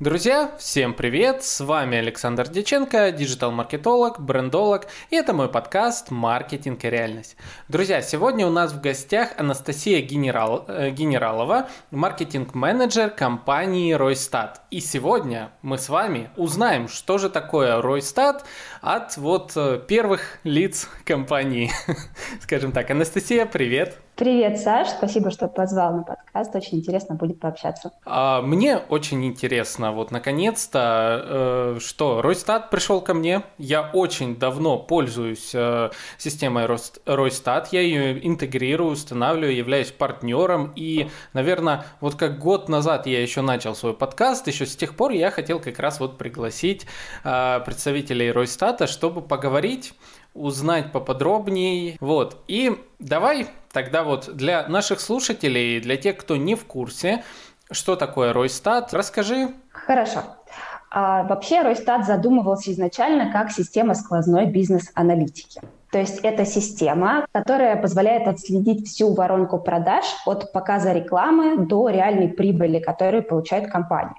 Друзья, всем привет! С вами Александр Деченко, диджитал-маркетолог, брендолог, и это мой подкаст «Маркетинг и реальность». Друзья, сегодня у нас в гостях Анастасия Генерал, э, Генералова, маркетинг-менеджер компании Ройстат. И сегодня мы с вами узнаем, что же такое Ройстат от вот э, первых лиц компании. Скажем так, Анастасия, привет! Привет, Саш, спасибо, что позвал на подкаст. Очень интересно будет пообщаться. А, мне очень интересно, вот наконец-то, э, что Ройстат пришел ко мне. Я очень давно пользуюсь э, системой Ройстат. Я ее интегрирую, устанавливаю, являюсь партнером. И, наверное, вот как год назад я еще начал свой подкаст, еще с тех пор я хотел как раз вот пригласить э, представителей Ройстата, чтобы поговорить узнать поподробнее. Вот. И давай тогда вот для наших слушателей, для тех, кто не в курсе, что такое Ройстат, расскажи. Хорошо. А, вообще Ройстат задумывался изначально как система сквозной бизнес-аналитики. То есть это система, которая позволяет отследить всю воронку продаж от показа рекламы до реальной прибыли, которую получает компания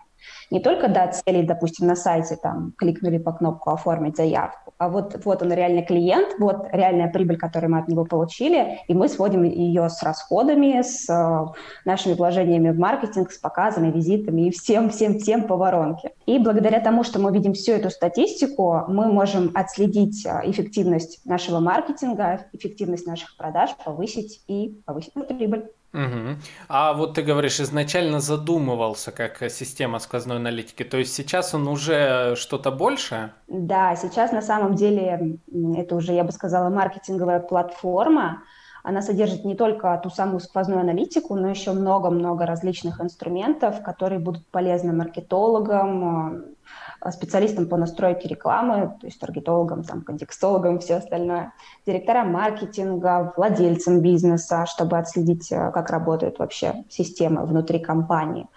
не только до целей, допустим, на сайте там кликнули по кнопку «Оформить заявку», а вот, вот он реальный клиент, вот реальная прибыль, которую мы от него получили, и мы сводим ее с расходами, с э, нашими вложениями в маркетинг, с показами, визитами и всем-всем-всем по воронке. И благодаря тому, что мы видим всю эту статистику, мы можем отследить э, эффективность нашего маркетинга, эффективность наших продаж, повысить и повысить прибыль. Угу. А вот ты говоришь, изначально задумывался как система сквозной аналитики, то есть сейчас он уже что-то больше? Да, сейчас на самом деле это уже, я бы сказала, маркетинговая платформа. Она содержит не только ту самую сквозную аналитику, но еще много-много различных инструментов, которые будут полезны маркетологам, Э, специалистам по настройке рекламы, то есть таргетологам, там, контекстологам все остальное, директорам маркетинга, владельцам бизнеса, чтобы отследить, э, как работает вообще система внутри компании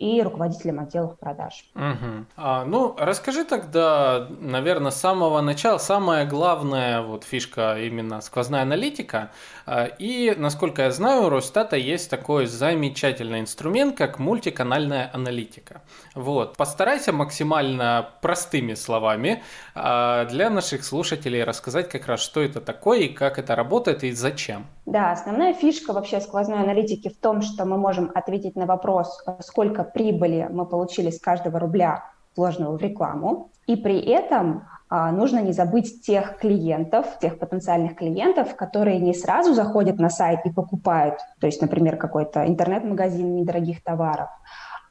и руководителем отделов продаж. Угу. А, ну, расскажи тогда, наверное, с самого начала, самая главная вот фишка именно сквозная аналитика. А, и, насколько я знаю, у Росстата есть такой замечательный инструмент, как мультиканальная аналитика. Вот. Постарайся максимально простыми словами а, для наших слушателей рассказать как раз, что это такое и как это работает и зачем. Да, основная фишка вообще сквозной аналитики в том, что мы можем ответить на вопрос, сколько прибыли мы получили с каждого рубля, вложенного в рекламу. И при этом а, нужно не забыть тех клиентов, тех потенциальных клиентов, которые не сразу заходят на сайт и покупают, то есть, например, какой-то интернет-магазин недорогих товаров,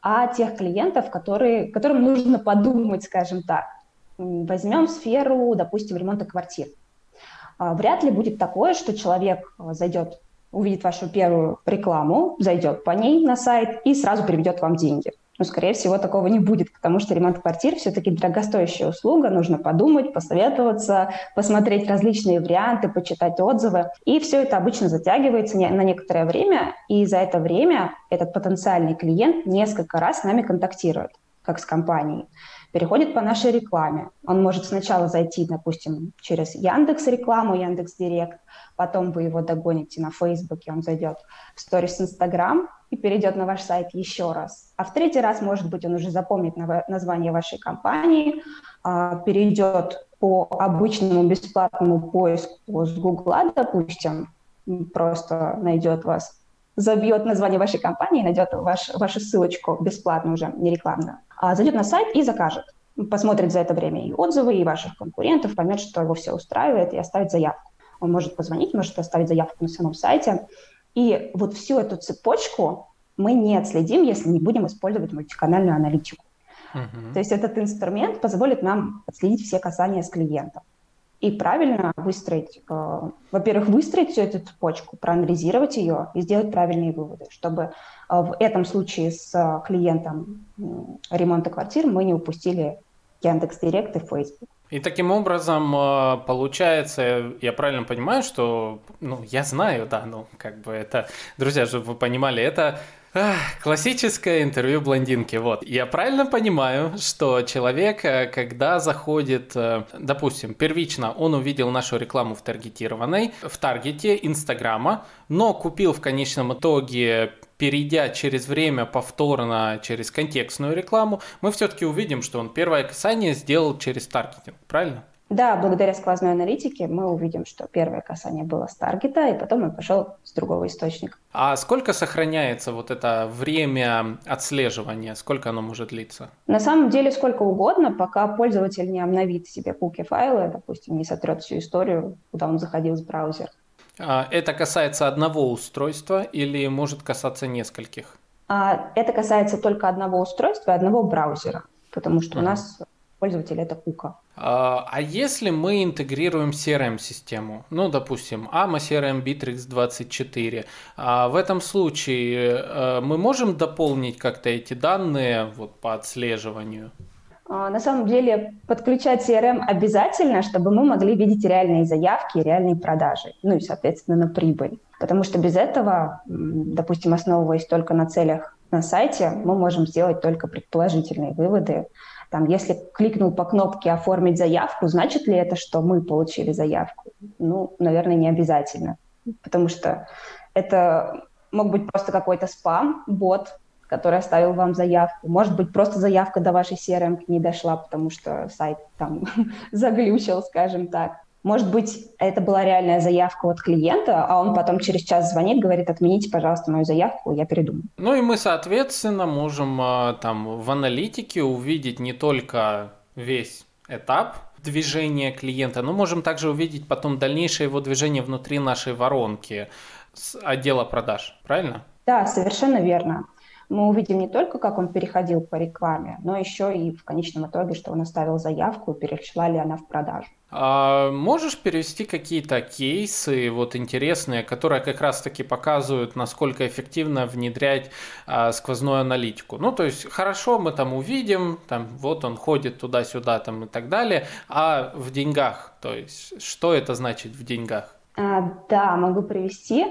а тех клиентов, которые, которым нужно подумать, скажем так. Возьмем сферу, допустим, ремонта квартир. А, вряд ли будет такое, что человек а, зайдет увидит вашу первую рекламу, зайдет по ней на сайт и сразу переведет вам деньги. Но, скорее всего, такого не будет, потому что ремонт квартир все-таки дорогостоящая услуга, нужно подумать, посоветоваться, посмотреть различные варианты, почитать отзывы. И все это обычно затягивается на некоторое время, и за это время этот потенциальный клиент несколько раз с нами контактирует, как с компанией переходит по нашей рекламе. Он может сначала зайти, допустим, через Яндекс рекламу, Яндекс Директ, потом вы его догоните на Фейсбуке, он зайдет в сторис Инстаграм и перейдет на ваш сайт еще раз. А в третий раз, может быть, он уже запомнит название вашей компании, а, перейдет по обычному бесплатному поиску с Гугла, допустим, просто найдет вас забьет название вашей компании, найдет ваш, вашу ссылочку бесплатно уже, не рекламную, а зайдет на сайт и закажет. Посмотрит за это время и отзывы, и ваших конкурентов, поймет, что его все устраивает, и оставит заявку. Он может позвонить, может оставить заявку на самом сайте. И вот всю эту цепочку мы не отследим, если не будем использовать мультиканальную аналитику. Uh-huh. То есть этот инструмент позволит нам отследить все касания с клиентом и правильно выстроить, э, во-первых, выстроить всю эту цепочку, проанализировать ее и сделать правильные выводы, чтобы э, в этом случае с э, клиентом ремонта квартир мы не упустили Яндекс Директ и Facebook. И таким образом, получается, я правильно понимаю, что, ну, я знаю, да, ну, как бы это, друзья, чтобы вы понимали, это классическое интервью блондинки. Вот. Я правильно понимаю, что человек, э, когда заходит, э, допустим, первично он увидел нашу рекламу в таргетированной, в таргете Инстаграма, но купил в конечном итоге перейдя через время повторно через контекстную рекламу, мы все-таки увидим, что он первое касание сделал через таргетинг, правильно? Да, благодаря сквозной аналитике мы увидим, что первое касание было с таргета, и потом он пошел с другого источника. А сколько сохраняется вот это время отслеживания? Сколько оно может длиться? На самом деле сколько угодно, пока пользователь не обновит себе куки файлы, допустим, не сотрет всю историю, куда он заходил с браузера. А это касается одного устройства или может касаться нескольких? А это касается только одного устройства и одного браузера, потому что uh-huh. у нас пользователь это кука. А, а если мы интегрируем CRM-систему, ну, допустим, AMA CRM Bittrex 24, а в этом случае э, мы можем дополнить как-то эти данные вот, по отслеживанию? А, на самом деле подключать CRM обязательно, чтобы мы могли видеть реальные заявки реальные продажи, ну и, соответственно, на прибыль. Потому что без этого, допустим, основываясь только на целях на сайте, мы можем сделать только предположительные выводы там, если кликнул по кнопке «Оформить заявку», значит ли это, что мы получили заявку? Ну, наверное, не обязательно, потому что это мог быть просто какой-то спам, бот, который оставил вам заявку. Может быть, просто заявка до вашей CRM не дошла, потому что сайт там заглючил, скажем так. Может быть, это была реальная заявка от клиента, а он потом через час звонит, говорит, отмените, пожалуйста, мою заявку, я передумаю. Ну и мы, соответственно, можем а, там в аналитике увидеть не только весь этап движения клиента, но можем также увидеть потом дальнейшее его движение внутри нашей воронки с отдела продаж, правильно? Да, совершенно верно мы увидим не только, как он переходил по рекламе, но еще и в конечном итоге, что он оставил заявку, перешла ли она в продажу. А можешь перевести какие-то кейсы вот интересные, которые как раз-таки показывают, насколько эффективно внедрять а, сквозную аналитику? Ну, то есть хорошо, мы там увидим, там вот он ходит туда-сюда там и так далее, а в деньгах, то есть что это значит в деньгах? А, да, могу привести.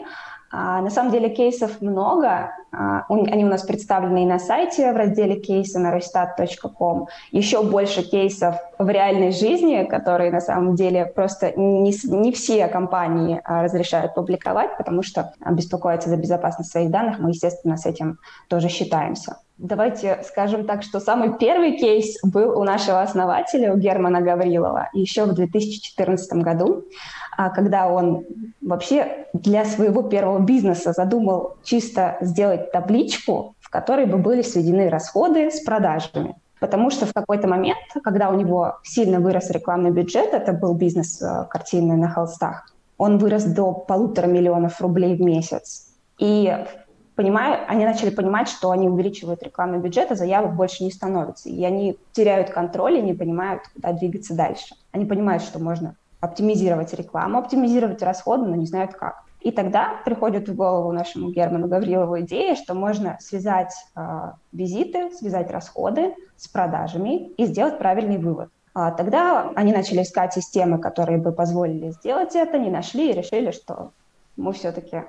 А, на самом деле кейсов много. А, они у нас представлены и на сайте в разделе кейсы на roystat.com. Еще больше кейсов в реальной жизни, которые на самом деле просто не, не все компании а, разрешают публиковать, потому что беспокоятся за безопасность своих данных. Мы, естественно, с этим тоже считаемся. Давайте скажем так, что самый первый кейс был у нашего основателя, у Германа Гаврилова, еще в 2014 году. А когда он вообще для своего первого бизнеса задумал чисто сделать табличку, в которой бы были сведены расходы с продажами. Потому что в какой-то момент, когда у него сильно вырос рекламный бюджет, это был бизнес э, картинный на холстах, он вырос до полутора миллионов рублей в месяц. И понимая, они начали понимать, что они увеличивают рекламный бюджет, а заявок больше не становится. И они теряют контроль и не понимают, куда двигаться дальше. Они понимают, что можно оптимизировать рекламу, оптимизировать расходы, но не знают как. И тогда приходит в голову нашему Герману Гаврилову идея, что можно связать э, визиты, связать расходы с продажами и сделать правильный вывод. А тогда они начали искать системы, которые бы позволили сделать это, не нашли и решили, что мы все-таки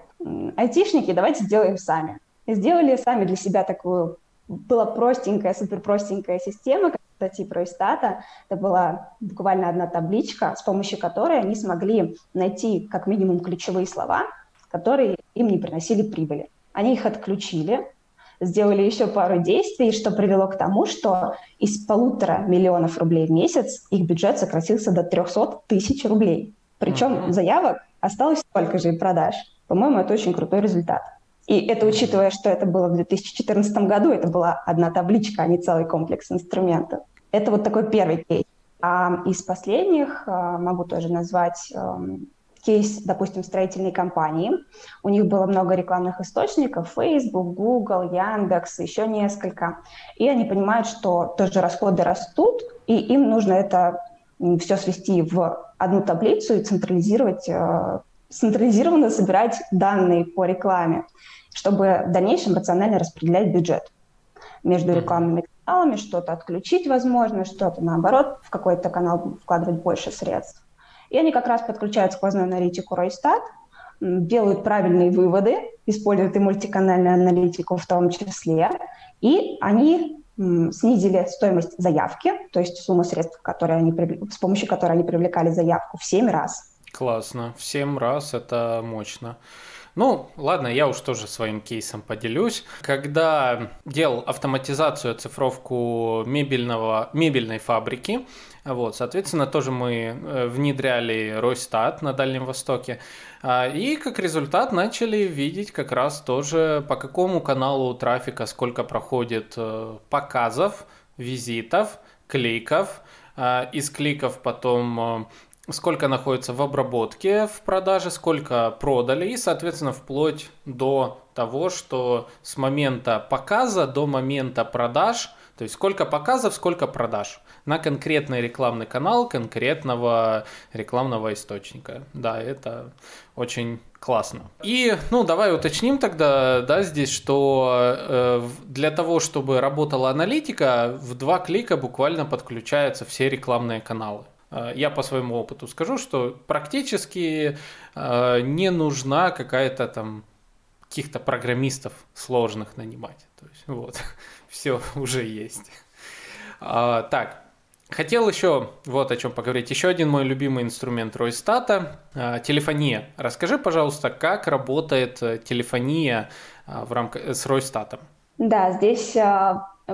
айтишники, давайте сделаем сами. И сделали сами для себя такую, была простенькая, супер простенькая система, статьи про Истата. Это была буквально одна табличка, с помощью которой они смогли найти как минимум ключевые слова, которые им не приносили прибыли. Они их отключили, сделали еще пару действий, что привело к тому, что из полутора миллионов рублей в месяц их бюджет сократился до 300 тысяч рублей. Причем mm-hmm. заявок осталось столько же и продаж. По-моему, это очень крутой результат. И это учитывая, что это было в 2014 году, это была одна табличка, а не целый комплекс инструментов. Это вот такой первый кейс. А из последних а, могу тоже назвать эм, кейс, допустим, строительной компании. У них было много рекламных источников, Facebook, Google, Яндекс, еще несколько. И они понимают, что тоже расходы растут, и им нужно это все свести в одну таблицу и централизировать, э, централизированно собирать данные по рекламе, чтобы в дальнейшем рационально распределять бюджет между рекламными каналами, что-то отключить возможно, что-то наоборот в какой-то канал вкладывать больше средств. И они как раз подключают сквозную аналитику Ройстат, делают правильные выводы, используют и мультиканальную аналитику в том числе, и они снизили стоимость заявки, то есть сумму средств, которые они, с помощью которой они привлекали заявку в 7 раз. Классно, в 7 раз это мощно. Ну, ладно, я уж тоже своим кейсом поделюсь. Когда делал автоматизацию, оцифровку мебельного, мебельной фабрики, вот, соответственно, тоже мы э, внедряли Ройстат на Дальнем Востоке. А, и как результат начали видеть как раз тоже по какому каналу трафика сколько проходит э, показов, визитов, кликов. А, из кликов потом э, сколько находится в обработке в продаже, сколько продали, и, соответственно, вплоть до того, что с момента показа до момента продаж, то есть сколько показов, сколько продаж на конкретный рекламный канал конкретного рекламного источника. Да, это очень классно. И, ну, давай уточним тогда, да, здесь, что э, для того, чтобы работала аналитика, в два клика буквально подключаются все рекламные каналы. Э, я по своему опыту скажу, что практически э, не нужна какая-то там каких-то программистов сложных нанимать. То есть вот, все уже есть. А, так, Хотел еще вот о чем поговорить. Еще один мой любимый инструмент Ройстата – телефония. Расскажи, пожалуйста, как работает э, телефония в рамках с Ройстатом? Да, здесь,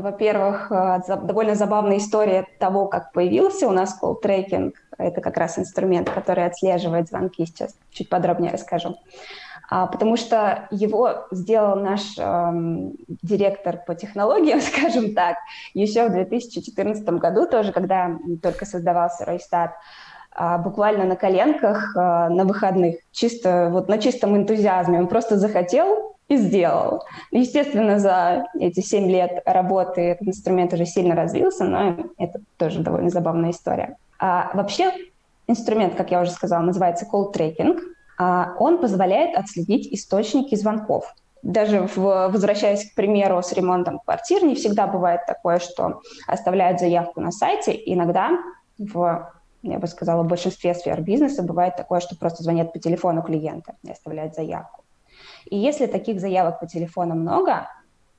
во-первых, а, довольно забавная история того, как появился у нас call tracking. Это как раз инструмент, который отслеживает звонки. Сейчас чуть подробнее расскажу. А, потому что его сделал наш эм, директор по технологиям, скажем так, еще в 2014 году, тоже когда только создавался Ройстат, буквально на коленках а, на выходных, чисто вот на чистом энтузиазме. Он просто захотел и сделал. Естественно, за эти семь лет работы этот инструмент уже сильно развился, но это тоже довольно забавная история. А вообще инструмент, как я уже сказала, называется call tracking – а он позволяет отследить источники звонков. Даже в, возвращаясь к примеру с ремонтом квартир, не всегда бывает такое, что оставляют заявку на сайте. Иногда в я бы сказала, в большинстве сфер бизнеса бывает такое, что просто звонят по телефону клиента и оставляют заявку. И если таких заявок по телефону много,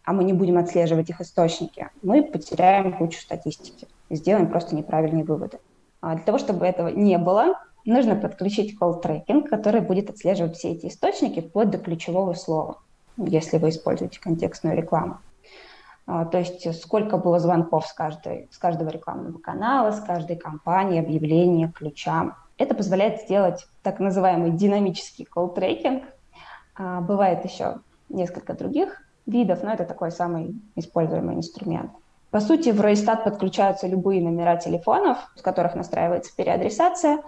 а мы не будем отслеживать их источники, мы потеряем кучу статистики и сделаем просто неправильные выводы. А для того, чтобы этого не было, нужно подключить tracking, который будет отслеживать все эти источники вплоть до ключевого слова, если вы используете контекстную рекламу. А, то есть сколько было звонков с, каждой, с каждого рекламного канала, с каждой компании, объявления, ключа. Это позволяет сделать так называемый динамический tracking. А, бывает еще несколько других видов, но это такой самый используемый инструмент. По сути, в Ройстат подключаются любые номера телефонов, с которых настраивается переадресация,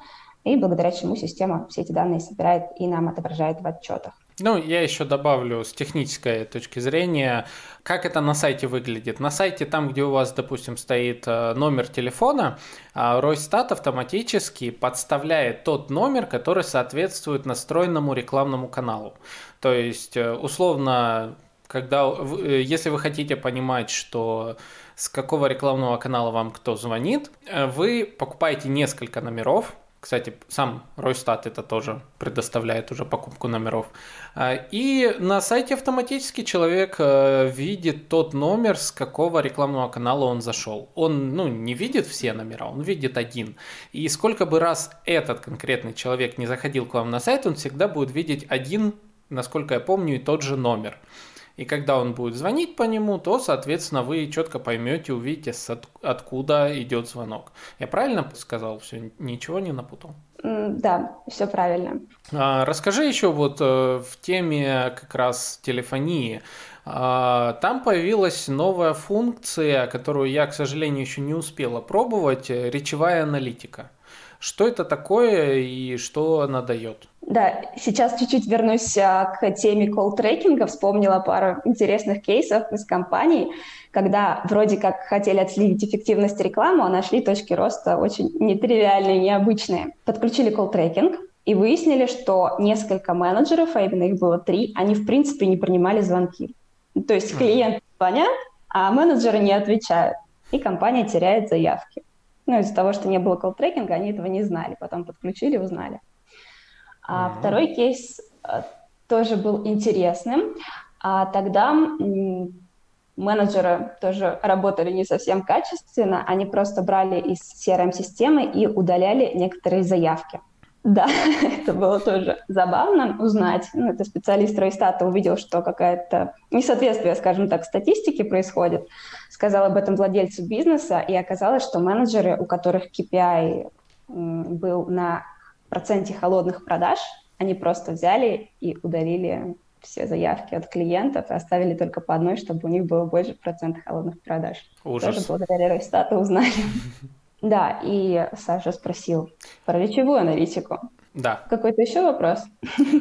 и благодаря чему система все эти данные собирает и нам отображает в отчетах. Ну, я еще добавлю с технической точки зрения, как это на сайте выглядит. На сайте, там, где у вас, допустим, стоит э, номер телефона, Ройстат автоматически подставляет тот номер, который соответствует настроенному рекламному каналу. То есть, э, условно, когда, э, если вы хотите понимать, что с какого рекламного канала вам кто звонит, вы покупаете несколько номеров, кстати, сам Ройстат это тоже предоставляет уже покупку номеров. А, и на сайте автоматически человек э, видит тот номер, с какого рекламного канала он зашел. Он ну, не видит все номера, он видит один. И сколько бы раз этот конкретный человек не заходил к вам на сайт, он всегда будет видеть один, насколько я помню, и тот же номер. И когда он будет звонить по нему, то, соответственно, вы четко поймете, увидите, откуда идет звонок. Я правильно сказал? Все, ничего не напутал? Да, все правильно. А, расскажи еще вот э, в теме как раз телефонии. А, там появилась новая функция, которую я, к сожалению, еще не успела пробовать, э, речевая аналитика. Что это такое и что она дает? Да, сейчас чуть-чуть вернусь а, к теме колл-трекинга. Вспомнила пару интересных кейсов из компаний, когда вроде как хотели отследить эффективность рекламы, а нашли точки роста очень нетривиальные, необычные. Подключили колл-трекинг, и выяснили, что несколько менеджеров, а именно их было три, они в принципе не принимали звонки. То есть клиенты звонят, а менеджеры не отвечают, и компания теряет заявки. Ну, из-за того, что не было колл-трекинга, они этого не знали. Потом подключили, узнали. А mm-hmm. второй кейс а, тоже был интересным. А тогда менеджеры тоже работали не совсем качественно. Они просто брали из CRM-системы и удаляли некоторые заявки. Да, это было тоже забавно узнать. Ну, это специалист Ройстата увидел, что какая-то несоответствие, скажем так, статистики происходит. Сказал об этом владельцу бизнеса, и оказалось, что менеджеры, у которых KPI был на проценте холодных продаж, они просто взяли и удалили все заявки от клиентов и оставили только по одной, чтобы у них было больше процента холодных продаж. Ужас. Тоже благодаря Росстату узнали. Да, и Саша спросил про речевую аналитику. Да. Какой-то еще вопрос?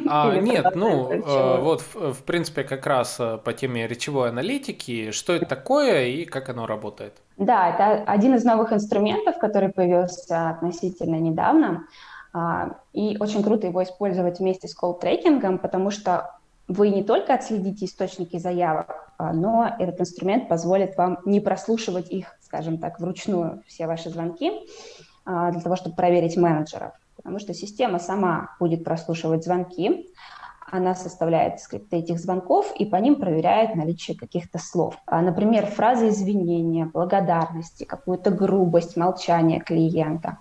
А, нет, ну, э, вот, в, в принципе, как раз э, по теме речевой аналитики, что это такое и как оно работает? Да, это один из новых инструментов, который появился относительно недавно. А, и очень круто его использовать вместе с колл-трекингом, потому что вы не только отследите источники заявок, а, но этот инструмент позволит вам не прослушивать их, скажем так, вручную, все ваши звонки, а, для того, чтобы проверить менеджеров. Потому что система сама будет прослушивать звонки, она составляет скрипты этих звонков и по ним проверяет наличие каких-то слов. Например, фразы извинения, благодарности, какую-то грубость, молчание клиента.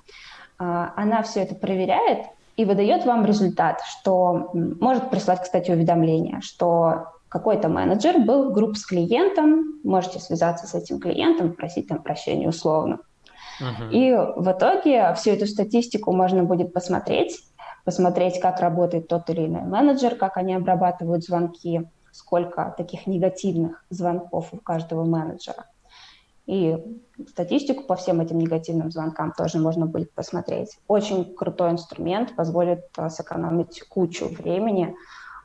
Она все это проверяет и выдает вам результат, что может прислать, кстати, уведомление, что какой-то менеджер был группе с клиентом, можете связаться с этим клиентом, просить там прощения условно. Uh-huh. И в итоге всю эту статистику можно будет посмотреть, посмотреть, как работает тот или иной менеджер, как они обрабатывают звонки, сколько таких негативных звонков у каждого менеджера. И статистику по всем этим негативным звонкам тоже можно будет посмотреть. Очень крутой инструмент, позволит а, сэкономить кучу времени,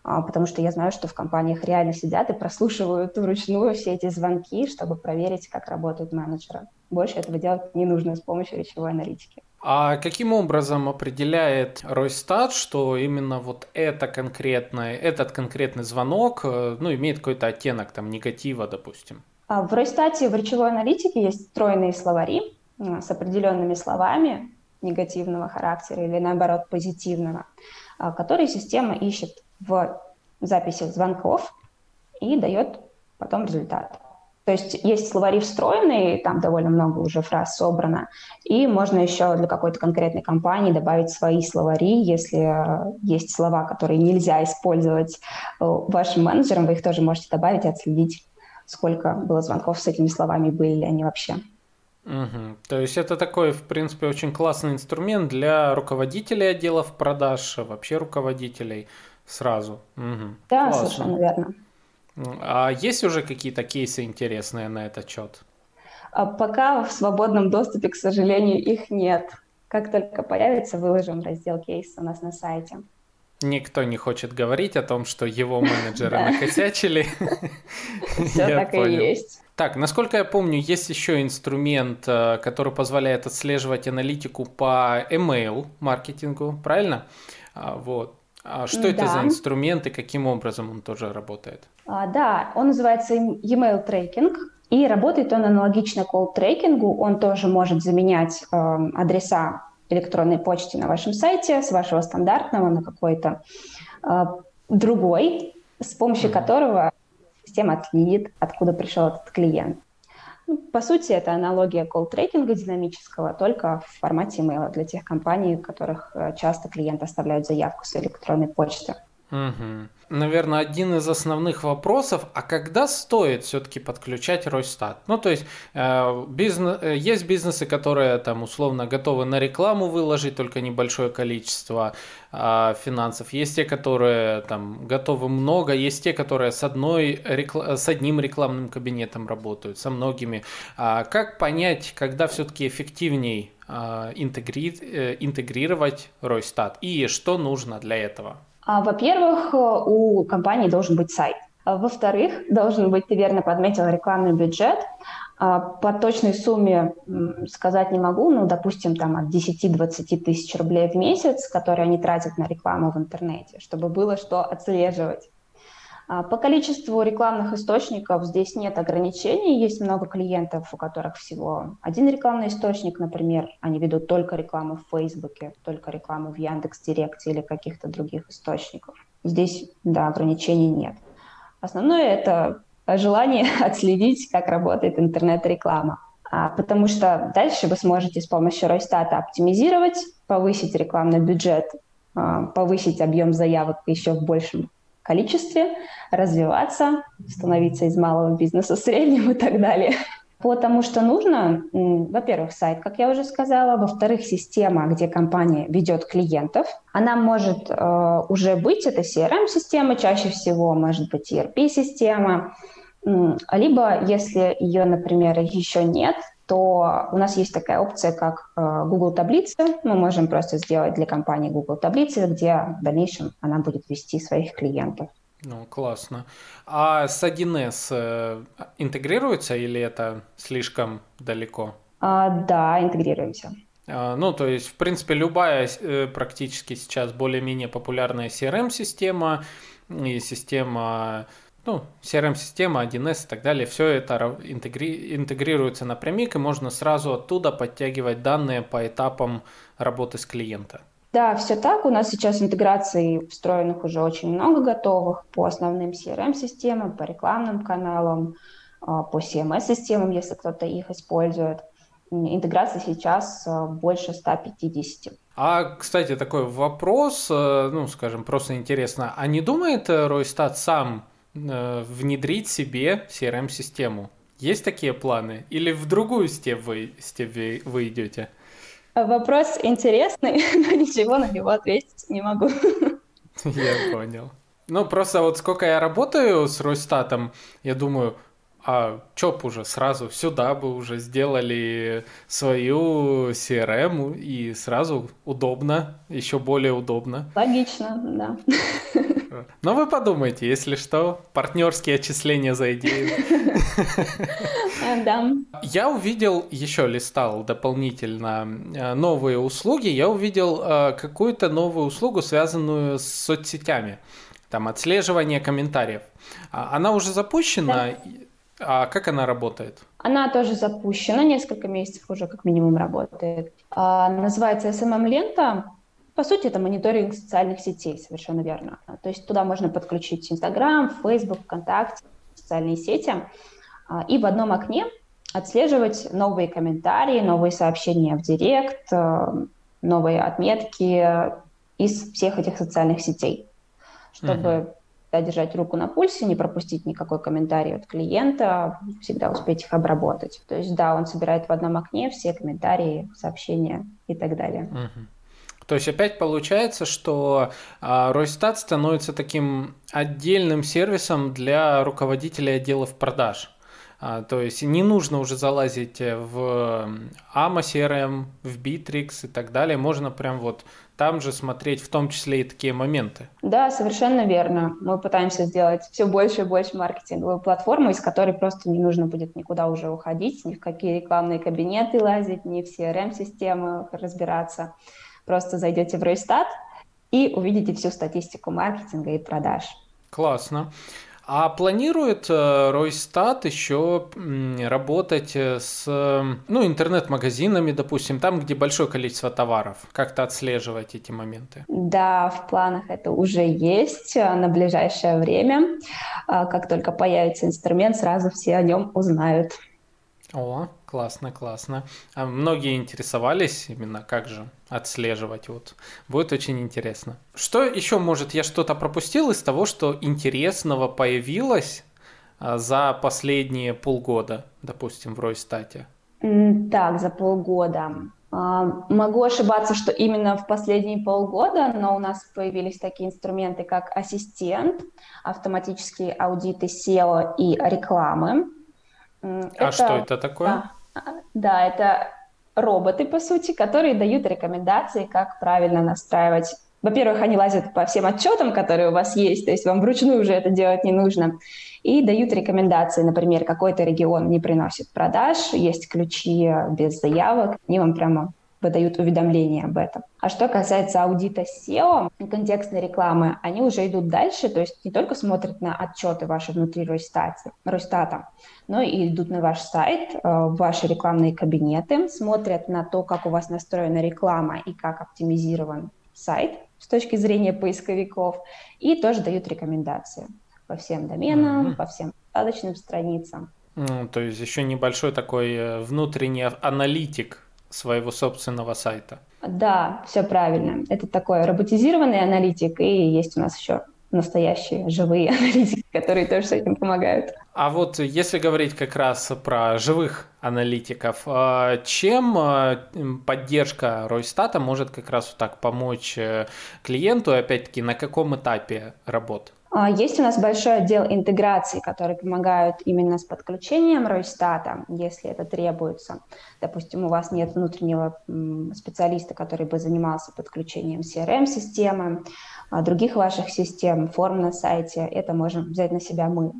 потому что я знаю, что в компаниях реально сидят и прослушивают вручную все эти звонки, чтобы проверить, как работают менеджеры. Больше этого делать не нужно с помощью речевой аналитики. А каким образом определяет Ройстат, что именно вот это конкретное, этот конкретный звонок, э, ну, имеет какой-то оттенок там негатива, допустим? А в Ройстате в речевой аналитике есть встроенные словари с определенными словами негативного характера или наоборот позитивного, а, которые система ищет в записях звонков и дает потом результат. То есть есть словари встроенные, там довольно много уже фраз собрано, и можно еще для какой-то конкретной компании добавить свои словари, если э, есть слова, которые нельзя использовать э, вашим менеджером, вы их тоже можете добавить и отследить сколько было звонков с этими словами, были ли они вообще. Угу. То есть это такой, в принципе, очень классный инструмент для руководителей отделов продаж, вообще руководителей сразу. Угу. Да, Классно. совершенно верно. А есть уже какие-то кейсы интересные на этот счет? А пока в свободном доступе, к сожалению, их нет. Как только появится, выложим раздел кейса у нас на сайте. Никто не хочет говорить о том, что его менеджеры накосячили. Все так и есть. Так, насколько я помню, есть еще инструмент, э, который позволяет отслеживать аналитику по email маркетингу, правильно? А, вот. А что это за инструмент и каким образом он тоже работает? А, да, он называется email tracking. И работает он аналогично call трекингу. Он тоже может заменять э, адреса электронной почте на вашем сайте, с вашего стандартного на какой-то э, другой, с помощью которого система отследит, откуда пришел этот клиент. Ну, по сути, это аналогия колл-трекинга динамического, только в формате email для тех компаний, у которых э, часто клиенты оставляют заявку с электронной почты. Угу. Наверное, один из основных вопросов, а когда стоит все-таки подключать Росстат? Ну, то есть, э, бизнес, э, есть бизнесы, которые там условно готовы на рекламу выложить только небольшое количество э, финансов. Есть те, которые там готовы много, есть те, которые с, одной, рекл... с одним рекламным кабинетом работают, со многими. А как понять, когда все-таки эффективней э, интегри... э, интегрировать Росстат и что нужно для этого? А, во-первых, э, у компании должен быть сайт. А, во-вторых, должен быть, ты верно подметил, рекламный бюджет. А, по точной сумме сказать не могу, но, допустим, там от 10-20 тысяч рублей в месяц, которые они тратят на рекламу в интернете, чтобы было что отслеживать. А, по количеству рекламных источников здесь нет ограничений. Есть много клиентов, у которых всего один рекламный источник, например, они ведут только рекламу в Фейсбуке, только рекламу в Яндекс.Директе или каких-то других источников. Здесь, да, ограничений нет. Основное – это желание отследить, как работает интернет-реклама. А, потому что дальше вы сможете с помощью Росстата оптимизировать, повысить рекламный бюджет а, повысить объем заявок еще в большем количестве, развиваться, становиться из малого бизнеса средним и так далее. Потому что нужно, во-первых, сайт, как я уже сказала, во-вторых, система, где компания ведет клиентов. Она может э, уже быть, это CRM-система, чаще всего может быть ERP-система, либо, если ее, например, еще нет, то у нас есть такая опция, как э, Google таблицы. Мы можем просто сделать для компании Google таблицы, где в дальнейшем она будет вести своих клиентов. Ну, классно. А с 1С э, интегрируется или это слишком далеко? А, да, интегрируемся. А, ну, то есть, в принципе, любая э, практически сейчас более-менее популярная CRM-система и система ну, CRM-система, 1С и так далее, все это интегри... интегрируется напрямик, и можно сразу оттуда подтягивать данные по этапам работы с клиента. Да, все так. У нас сейчас интеграций встроенных уже очень много готовых по основным CRM-системам, по рекламным каналам, а, по CMS-системам, если кто-то их использует. Интеграция сейчас а, больше 150. А, кстати, такой вопрос, э, ну, скажем, просто интересно. А не думает Ройстат сам Э, внедрить себе CRM-систему. Есть такие планы? Или в другую степ вы, степ вы идете? Вопрос интересный, но ничего на него ответить не могу. Я понял. Ну, просто вот сколько я работаю с Росстатом, я думаю, а б уже сразу сюда бы уже сделали свою CRM и сразу удобно, еще более удобно. Логично, да. Но вы подумайте, если что, партнерские отчисления за идею. Да. Я увидел, еще листал дополнительно э, новые услуги, я увидел э, какую-то новую услугу, связанную с соцсетями, там отслеживание комментариев. А, она уже запущена, а как она работает? Она тоже запущена, несколько месяцев уже как минимум работает. А, называется SMM-лента. По сути, это мониторинг социальных сетей, совершенно верно. То есть туда можно подключить Инстаграм, Фейсбук, ВКонтакте, социальные сети, а, и в одном окне отслеживать новые комментарии, новые сообщения в Директ, а, новые отметки из всех этих социальных сетей, чтобы uh-huh. да, держать руку на пульсе, не пропустить никакой комментарий от клиента, всегда успеть их обработать. То есть, да, он собирает в одном окне все комментарии, сообщения и так далее. То есть опять получается, что Росстат становится таким отдельным сервисом для руководителей отделов продаж. А, то есть не нужно уже залазить в AMA CRM, в Bittrex и так далее. Можно прям вот там же смотреть в том числе и такие моменты. Да, совершенно верно. Мы пытаемся сделать все больше и больше маркетинговую платформу, из которой просто не нужно будет никуда уже уходить, ни в какие рекламные кабинеты лазить, ни в CRM-системы разбираться. Просто зайдете в Ройстат и увидите всю статистику маркетинга и продаж. Классно. А планирует э, Ройстат еще работать э, с ну, интернет-магазинами, допустим, там, где большое количество товаров, как-то отслеживать эти моменты? Да, в планах это уже есть э, на ближайшее время. Как только появится инструмент, сразу все о нем узнают. О, классно, классно. А многие интересовались именно как же отслеживать. Вот. Будет очень интересно. Что еще, может, я что-то пропустил из того, что интересного появилось а, за последние полгода, допустим, в Ройстате? Так, за полгода. А, могу ошибаться, что именно в последние полгода, но у нас появились такие инструменты, как ассистент, автоматические аудиты SEO и рекламы. А это, что это такое? Да, да, это роботы, по сути, которые дают рекомендации, как правильно настраивать. Во-первых, они лазят по всем отчетам, которые у вас есть, то есть вам вручную уже это делать не нужно, и дают рекомендации, например, какой-то регион не приносит продаж, есть ключи без заявок, они вам прямо выдают уведомления об этом. А что касается аудита SEO, контекстной рекламы, они уже идут дальше, то есть не только смотрят на отчеты ваши внутри Росстата, Росстата но и идут на ваш сайт, э, ваши рекламные кабинеты, смотрят на то, как у вас настроена реклама и как оптимизирован сайт с точки зрения поисковиков, и тоже дают рекомендации по всем доменам, mm-hmm. по всем вкладочным страницам. Ну, то есть еще небольшой такой э, внутренний аналитик своего собственного сайта. Да, все правильно. Это такой роботизированный аналитик, и есть у нас еще настоящие живые аналитики, которые тоже с этим помогают. А вот если говорить как раз про живых аналитиков, а, чем а, поддержка Ройстата может как раз вот так помочь э, клиенту, опять-таки на каком этапе работы? А, есть у нас большой отдел интеграции, который помогает именно с подключением Ройстата, если это требуется. Допустим, у вас нет внутреннего специалиста, который бы занимался подключением CRM-системы, других ваших систем, форм на сайте. Это можем взять на себя мы.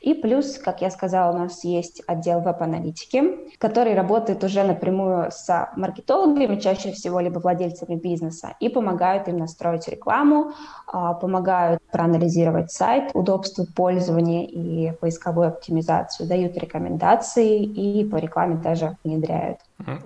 И плюс, как я сказала, у нас есть отдел веб-аналитики, который работает уже напрямую с маркетологами, чаще всего либо владельцами бизнеса, и помогают им настроить рекламу, а, помогают проанализировать сайт, удобство пользования и поисковую оптимизацию, дают рекомендации и по рекламе даже внедряют.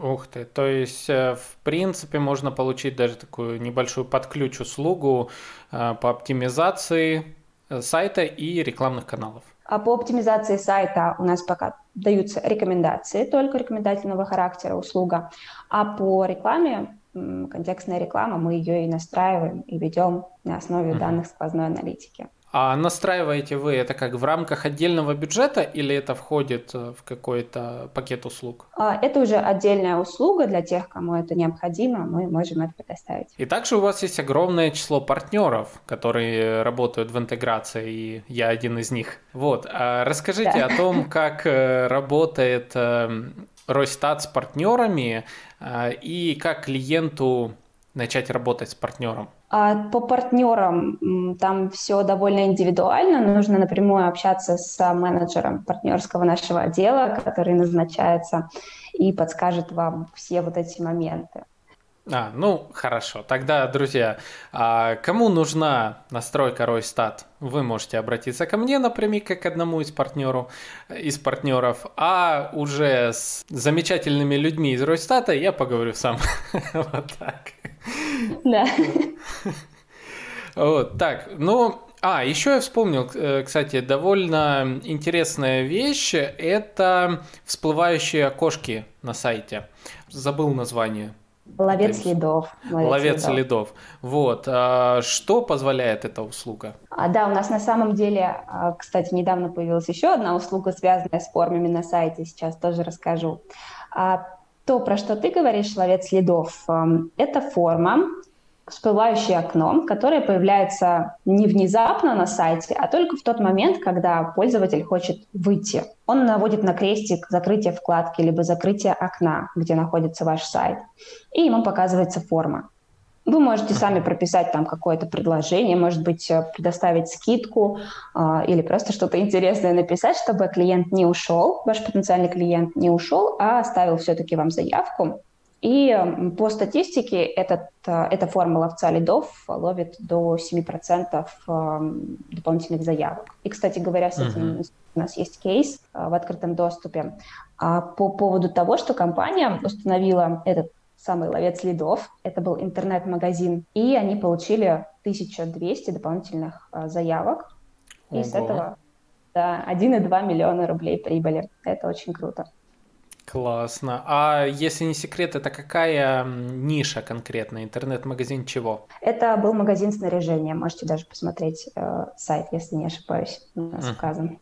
Ух ты, то есть, э, в принципе, можно получить даже такую небольшую подключ услугу э, по оптимизации э, сайта и рекламных каналов. А по оптимизации сайта у нас пока даются рекомендации, только рекомендательного характера услуга. А по рекламе, контекстная реклама, мы ее и настраиваем, и ведем на основе данных сквозной аналитики. А настраиваете вы это как в рамках отдельного бюджета или это входит э, в какой-то пакет услуг? А, это уже отдельная услуга для тех, кому это необходимо, мы можем это предоставить. И также у вас есть огромное число партнеров, которые работают в интеграции, и я один из них. Вот, а расскажите да. о том, как э, работает эм, Росстат с партнерами э, и как клиенту начать работать с партнером? А по партнерам там все довольно индивидуально. Нужно напрямую общаться с менеджером партнерского нашего отдела, который назначается и подскажет вам все вот эти моменты. А, ну хорошо. Тогда, друзья, а кому нужна настройка Ройстат, вы можете обратиться ко мне напрямик, как к одному из партнеров, из партнеров, а уже с замечательными людьми из Ройстата я поговорю сам. Вот так. Да. Вот, так, ну, а, еще я вспомнил, э, кстати, довольно интересная вещь. Это всплывающие окошки на сайте. Забыл название. Ловец следов. Ловец, Ловец следов. следов. Вот. А что позволяет эта услуга? А, да, у нас на самом деле, а, кстати, недавно появилась еще одна услуга, связанная с формами на сайте. Сейчас тоже расскажу. А, то, про что ты говоришь, ловец следов, эм, это форма, всплывающее окно, которое появляется не внезапно на сайте, а только в тот момент, когда пользователь хочет выйти. Он наводит на крестик закрытие вкладки либо закрытие окна, где находится ваш сайт, и ему показывается форма. Вы можете сами прописать там какое-то предложение, может быть, э, предоставить скидку э, или просто что-то интересное написать, чтобы клиент не ушел, ваш потенциальный клиент не ушел, а оставил все-таки вам заявку. И по статистике этот, э, эта форма ловца лидов ловит до 7% эм, дополнительных заявок. И, кстати говоря, с этим uh-huh. у нас есть кейс э, в открытом доступе а по поводу того, что компания установила этот самый ловец лидов. Это был интернет-магазин. И они получили 1200 дополнительных а, заявок. Ого. И с этого да, 1,2 миллиона рублей прибыли. Это очень круто. Классно. А если не секрет, это какая ниша конкретно? Интернет-магазин чего? Это был магазин снаряжения. Можете даже посмотреть э, сайт, если не ошибаюсь, у нас указан.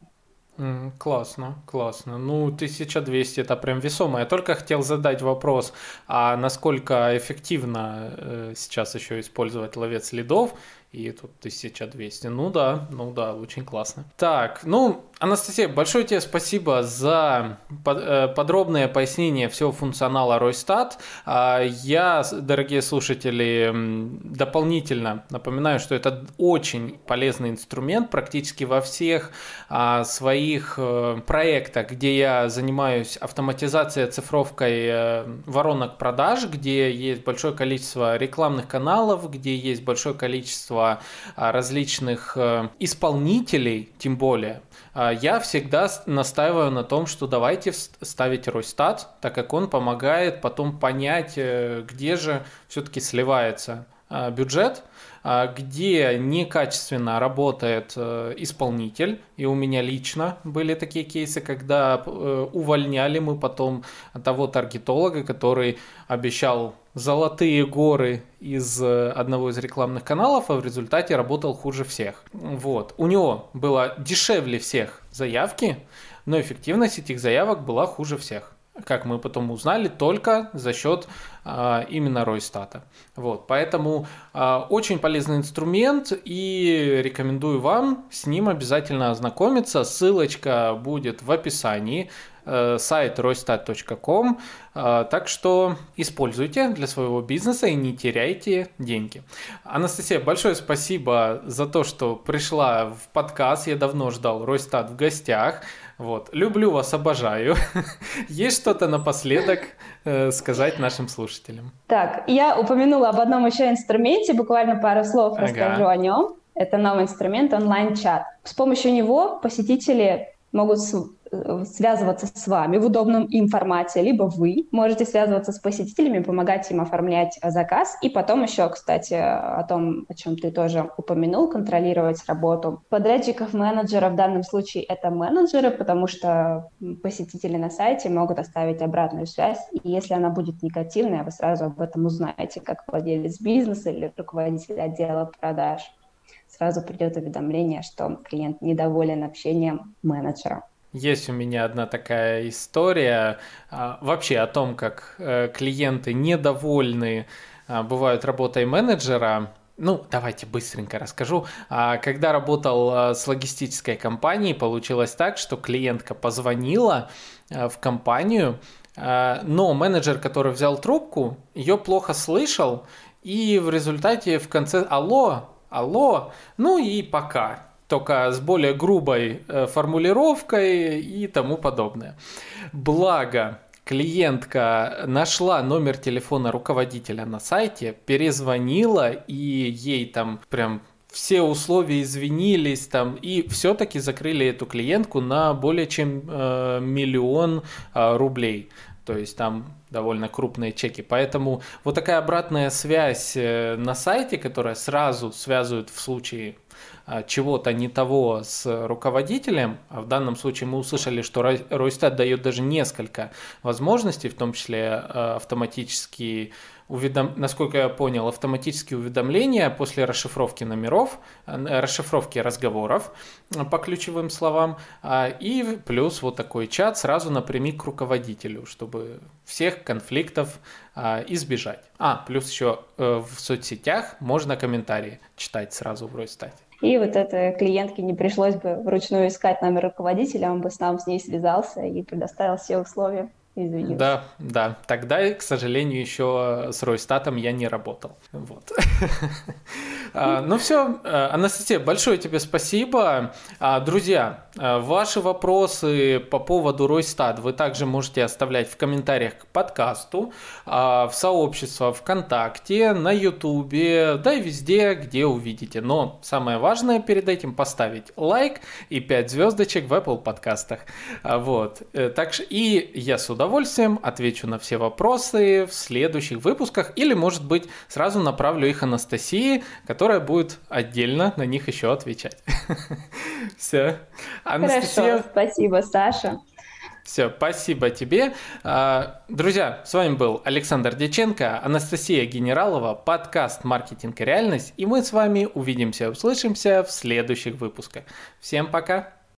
Mm, классно, классно. Ну, 1200 это прям весомо. Я только хотел задать вопрос, а насколько эффективно э, сейчас еще использовать ловец следов и тут 1200. Ну да, ну да, очень классно. Так, ну, Анастасия, большое тебе спасибо за э, подробное пояснение всего функционала Ройстат. А, я, дорогие слушатели, дополнительно напоминаю, что это очень полезный инструмент практически во всех а, своих э, проектах, где я занимаюсь автоматизацией, цифровкой э, воронок продаж, где есть большое количество рекламных каналов, где есть большое количество количество а, различных э, исполнителей, тем более, а, я всегда настаиваю на том, что давайте ставить Росстат, так как он помогает потом понять, э, где же все-таки сливается бюджет, где некачественно работает исполнитель, и у меня лично были такие кейсы, когда увольняли мы потом того таргетолога, который обещал золотые горы из одного из рекламных каналов, а в результате работал хуже всех. Вот. У него было дешевле всех заявки, но эффективность этих заявок была хуже всех как мы потом узнали, только за счет а, именно Ройстата. Вот, поэтому а, очень полезный инструмент и рекомендую вам с ним обязательно ознакомиться. Ссылочка будет в описании э, сайт roystat.com, а, так что используйте для своего бизнеса и не теряйте деньги. Анастасия, большое спасибо за то, что пришла в подкаст. Я давно ждал Ройстат в гостях. Вот. Люблю вас, обожаю. Есть что-то напоследок э, сказать нашим слушателям? Так, я упомянула об одном еще инструменте, буквально пару слов ага. расскажу о нем. Это новый инструмент онлайн-чат. С помощью него посетители могут Э, связываться с вами в удобном им формате, либо вы можете связываться с посетителями, помогать им оформлять заказ. И потом еще, кстати, о том, о чем ты тоже упомянул, контролировать работу подрядчиков, менеджеров. В данном случае это менеджеры, потому что посетители на сайте могут оставить обратную связь. И если она будет негативная, вы сразу об этом узнаете, как владелец бизнеса или руководитель отдела продаж. Сразу придет уведомление, что клиент недоволен общением менеджера. Есть у меня одна такая история а, вообще о том, как э, клиенты недовольны а, бывают работой менеджера. Ну, давайте быстренько расскажу. А, когда работал с логистической компанией, получилось так, что клиентка позвонила в компанию, но менеджер, который взял трубку, ее плохо слышал, и в результате в конце «Алло, алло, ну и пока» только с более грубой э, формулировкой и тому подобное. Благо, клиентка нашла номер телефона руководителя на сайте, перезвонила и ей там прям все условия извинились там и все-таки закрыли эту клиентку на более чем э, миллион э, рублей. То есть там довольно крупные чеки. Поэтому вот такая обратная связь э, на сайте, которая сразу связывает в случае а, чего-то не того с руководителем, а в данном случае мы услышали, что Ройстат дает даже несколько возможностей, в том числе а, автоматические уведом... насколько я понял, автоматические уведомления после расшифровки номеров, расшифровки разговоров э, по ключевым словам, а, и плюс вот такой чат сразу напрямик к руководителю, чтобы всех конфликтов а, избежать. А, плюс еще э, в соцсетях можно комментарии читать сразу в Ройстате. И вот этой клиентке не пришлось бы вручную искать номер руководителя, он бы с нам с ней связался и предоставил все условия. Извините. Да, да. Тогда, к сожалению, еще с Ройстатом я не работал. Вот. А, ну все, э, Анастасия, большое тебе спасибо. А, друзья, э, ваши вопросы по поводу Ройстат вы также можете оставлять в комментариях к подкасту, а, в сообщество ВКонтакте, на Ютубе, да и везде, где увидите. Но самое важное перед этим поставить лайк и 5 звездочек в Apple подкастах. Вот. Э, так и я с удовольствием отвечу на все вопросы в следующих выпусках или, может быть, сразу направлю их Анастасии, которая будет отдельно на них еще отвечать. Все. Анастасия... Хорошо, спасибо, Саша. Все, спасибо тебе. А, друзья, с вами был Александр Деченко, Анастасия Генералова, подкаст «Маркетинг и реальность», и мы с вами увидимся, услышимся в следующих выпусках. Всем пока!